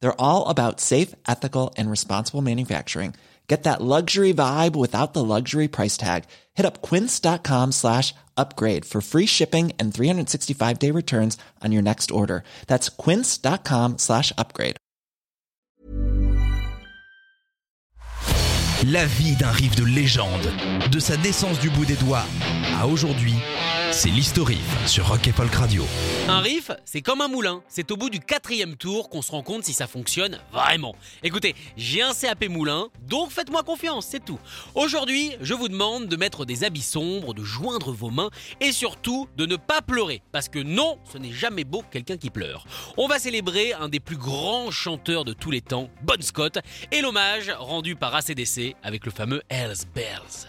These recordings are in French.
They're all about safe, ethical, and responsible manufacturing. Get that luxury vibe without the luxury price tag. Hit up quince.com slash upgrade for free shipping and 365 day returns on your next order. That's quince.com slash upgrade. La vie d'un riff de légende, de sa naissance du bout des doigts à aujourd'hui, c'est l'historif sur Rock et Folk Radio. Un riff, c'est comme un moulin. C'est au bout du quatrième tour qu'on se rend compte si ça fonctionne vraiment. Écoutez, j'ai un CAP moulin, donc faites-moi confiance, c'est tout. Aujourd'hui, je vous demande de mettre des habits sombres, de joindre vos mains et surtout de ne pas pleurer. Parce que non, ce n'est jamais beau quelqu'un qui pleure. On va célébrer un des plus grands chanteurs de tous les temps, Bon Scott, et l'hommage rendu par ACDC avec le fameux Hells Bells.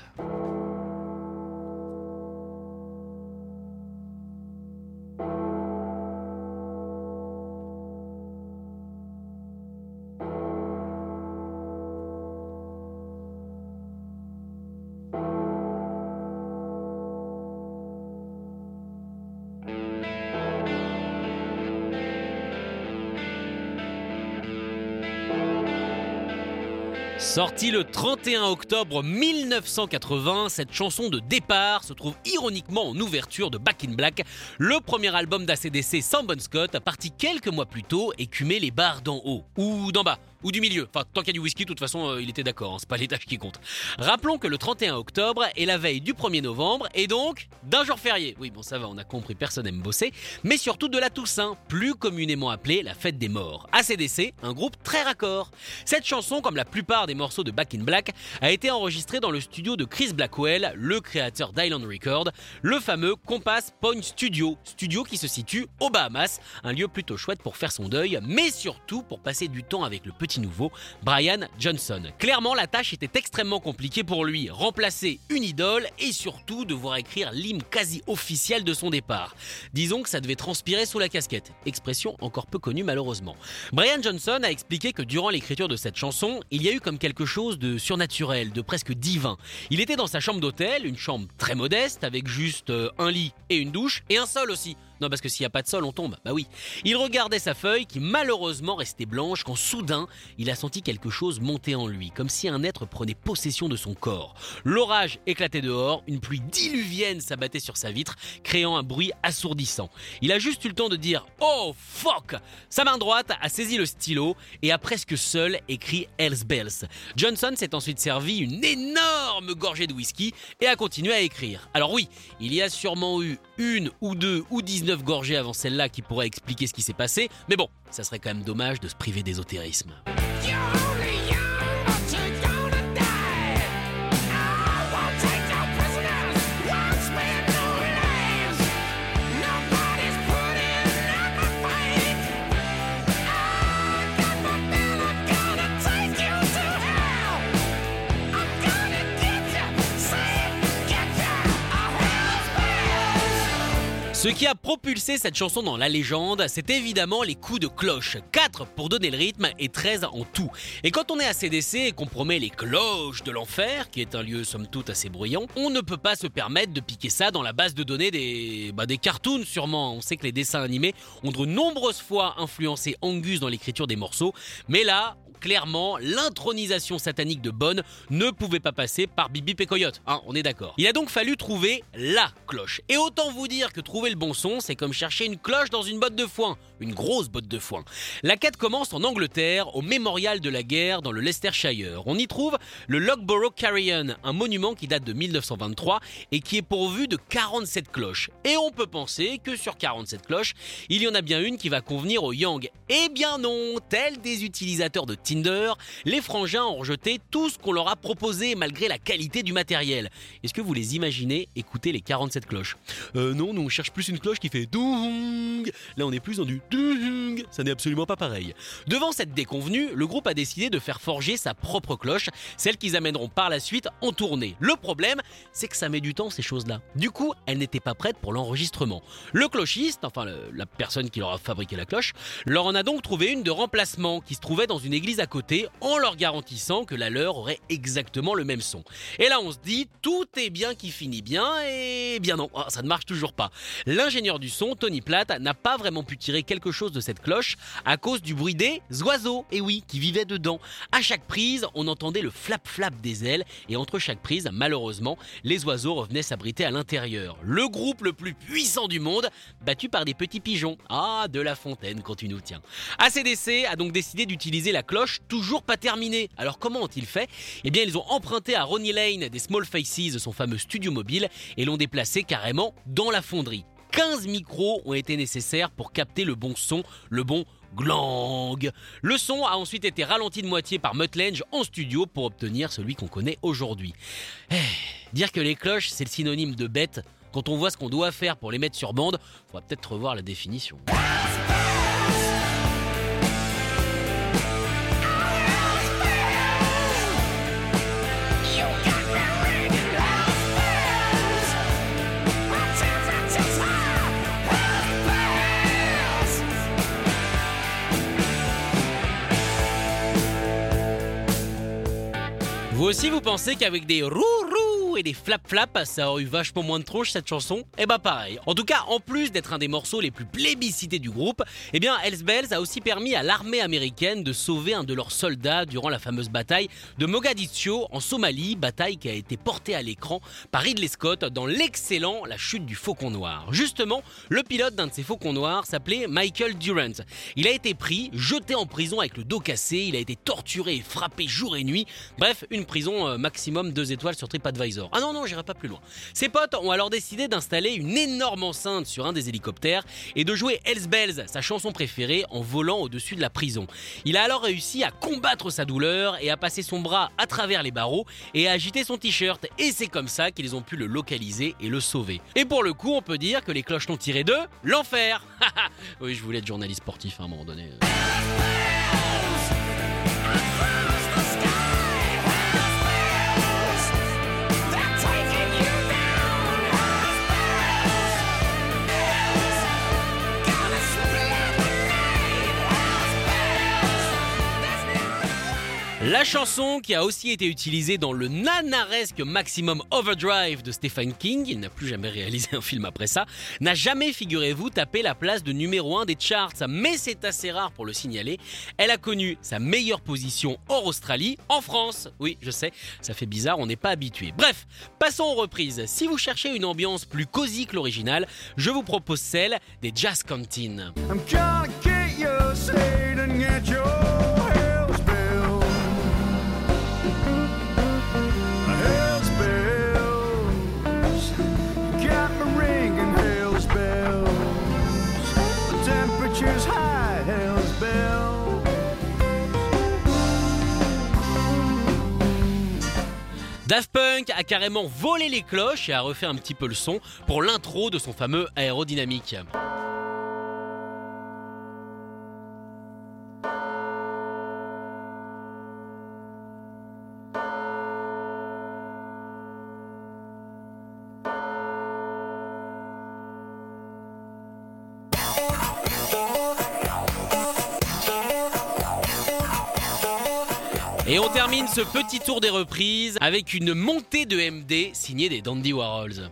Sortie le 31 octobre 1980, cette chanson de départ se trouve ironiquement en ouverture de Back in Black, le premier album d'ACDC sans Bon Scott, parti quelques mois plus tôt écumer les bars d'en haut. Ou d'en bas ou du milieu. Enfin, tant qu'il y a du whisky, de toute façon, euh, il était d'accord, hein, c'est pas l'étage qui compte. Rappelons que le 31 octobre est la veille du 1er novembre et donc d'un jour férié. Oui, bon, ça va, on a compris, personne aime bosser, mais surtout de la Toussaint, plus communément appelée la fête des morts. ACDC, un groupe très raccord. Cette chanson, comme la plupart des morceaux de Back in Black, a été enregistrée dans le studio de Chris Blackwell, le créateur d'Island Record, le fameux Compass Point Studio, studio qui se situe aux Bahamas, un lieu plutôt chouette pour faire son deuil, mais surtout pour passer du temps avec le petit nouveau, Brian Johnson. Clairement, la tâche était extrêmement compliquée pour lui, remplacer une idole et surtout devoir écrire l'hymne quasi officiel de son départ. Disons que ça devait transpirer sous la casquette, expression encore peu connue malheureusement. Brian Johnson a expliqué que durant l'écriture de cette chanson, il y a eu comme quelque chose de surnaturel, de presque divin. Il était dans sa chambre d'hôtel, une chambre très modeste avec juste euh, un lit et une douche et un sol aussi. Non, parce que s'il n'y a pas de sol, on tombe. Bah oui. Il regardait sa feuille qui malheureusement restait blanche quand soudain, il a senti quelque chose monter en lui, comme si un être prenait possession de son corps. L'orage éclatait dehors, une pluie diluvienne s'abattait sur sa vitre, créant un bruit assourdissant. Il a juste eu le temps de dire Oh fuck Sa main droite a saisi le stylo et a presque seul écrit Hells Bells. Johnson s'est ensuite servi une énorme gorgée de whisky et a continué à écrire. Alors oui, il y a sûrement eu une ou deux ou 19 gorgées avant celle-là qui pourrait expliquer ce qui s'est passé, mais bon, ça serait quand même dommage de se priver d'ésotérisme. Ce qui a propulsé cette chanson dans la légende, c'est évidemment les coups de cloche. 4 pour donner le rythme et 13 en tout. Et quand on est à CDC et qu'on promet les cloches de l'enfer, qui est un lieu somme toute assez bruyant, on ne peut pas se permettre de piquer ça dans la base de données des, bah, des cartoons sûrement. On sait que les dessins animés ont de nombreuses fois influencé Angus dans l'écriture des morceaux, mais là, clairement, l'intronisation satanique de Bonne ne pouvait pas passer par Bibi Pécoyote, hein, on est d'accord. Il a donc fallu trouver LA cloche. Et autant vous dire que trouver le bon son, c'est comme chercher une cloche dans une botte de foin, une grosse botte de foin. La quête commence en Angleterre, au mémorial de la guerre dans le Leicestershire. On y trouve le Loughborough Carillon, un monument qui date de 1923 et qui est pourvu de 47 cloches. Et on peut penser que sur 47 cloches, il y en a bien une qui va convenir aux Yang. Eh bien non, tels des utilisateurs de Tinder, les frangins ont rejeté tout ce qu'on leur a proposé malgré la qualité du matériel. Est-ce que vous les imaginez écouter les 47 cloches? Euh non, nous on cherche plus une cloche qui fait doung. Là on est plus dans du do Ça n'est absolument pas pareil. Devant cette déconvenue, le groupe a décidé de faire forger sa propre cloche, celle qu'ils amèneront par la suite en tournée. Le problème, c'est que ça met du temps ces choses-là. Du coup, elle n'était pas prête pour l'enregistrement. Le clochiste, enfin la personne qui leur a fabriqué la cloche, leur en a donc trouvé une de remplacement qui se trouvait dans une église à côté en leur garantissant que la leur aurait exactement le même son. Et là on se dit tout est bien qui finit bien et bien non, ah, ça ne marche toujours pas. L'ingénieur du son, Tony Platt, n'a pas vraiment pu tirer quelque chose de cette cloche à cause du bruit des oiseaux, et oui, qui vivaient dedans. À chaque prise, on entendait le flap-flap des ailes et entre chaque prise, malheureusement, les oiseaux revenaient s'abriter à l'intérieur. Le groupe le plus puissant du monde, battu par des petits pigeons. Ah, de la fontaine quand tu nous tiens. ACDC a donc décidé d'utiliser la cloche toujours pas terminée. Alors comment ont-ils fait? Eh bien, ils ont emprunté à Ronnie Lane des Small Faces, son fameux studio mobile, et l'ont déplacé carrément dans la fonderie. 15 micros ont été nécessaires pour capter le bon son, le bon glang. Le son a ensuite été ralenti de moitié par Mutt Lange en studio pour obtenir celui qu'on connaît aujourd'hui. Eh, dire que les cloches, c'est le synonyme de bête, quand on voit ce qu'on doit faire pour les mettre sur bande, faudra peut-être revoir la définition. Vous aussi, vous pensez qu'avec des et des flap-flap, ça aurait eu vachement moins de tronche cette chanson Eh bah pareil. En tout cas, en plus d'être un des morceaux les plus plébiscités du groupe, eh bien Hells a aussi permis à l'armée américaine de sauver un de leurs soldats durant la fameuse bataille de Mogadiscio en Somalie, bataille qui a été portée à l'écran par Ridley Scott dans l'excellent La chute du faucon noir. Justement, le pilote d'un de ces faucons noirs s'appelait Michael Durant. Il a été pris, jeté en prison avec le dos cassé, il a été torturé et frappé jour et nuit. Bref, une prison euh, maximum 2 étoiles sur TripAdvisor. Ah non, non, j'irai pas plus loin. Ses potes ont alors décidé d'installer une énorme enceinte sur un des hélicoptères et de jouer Hells Bells, sa chanson préférée, en volant au-dessus de la prison. Il a alors réussi à combattre sa douleur et à passer son bras à travers les barreaux et à agiter son t-shirt. Et c'est comme ça qu'ils ont pu le localiser et le sauver. Et pour le coup, on peut dire que les cloches l'ont tiré de l'enfer. oui, je voulais être journaliste sportif à un moment donné. Chanson, qui a aussi été utilisée dans le nanaresque Maximum Overdrive de Stephen King, il n'a plus jamais réalisé un film après ça, n'a jamais, figurez-vous, tapé la place de numéro 1 des charts, mais c'est assez rare pour le signaler. Elle a connu sa meilleure position hors Australie, en France. Oui, je sais, ça fait bizarre, on n'est pas habitué. Bref, passons aux reprises. Si vous cherchez une ambiance plus cosy que l'original, je vous propose celle des Jazz Cantines. Daft Punk a carrément volé les cloches et a refait un petit peu le son pour l'intro de son fameux aérodynamique. Et on termine ce petit tour des reprises avec une montée de MD signée des Dandy Warhols.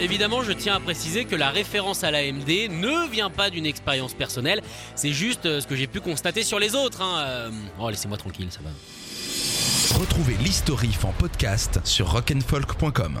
Évidemment, je tiens à préciser que la référence à l'AMD ne vient pas d'une expérience personnelle, c'est juste euh, ce que j'ai pu constater sur les autres. hein, euh. Oh, laissez-moi tranquille, ça va. Retrouvez l'historif en podcast sur rock'n'folk.com.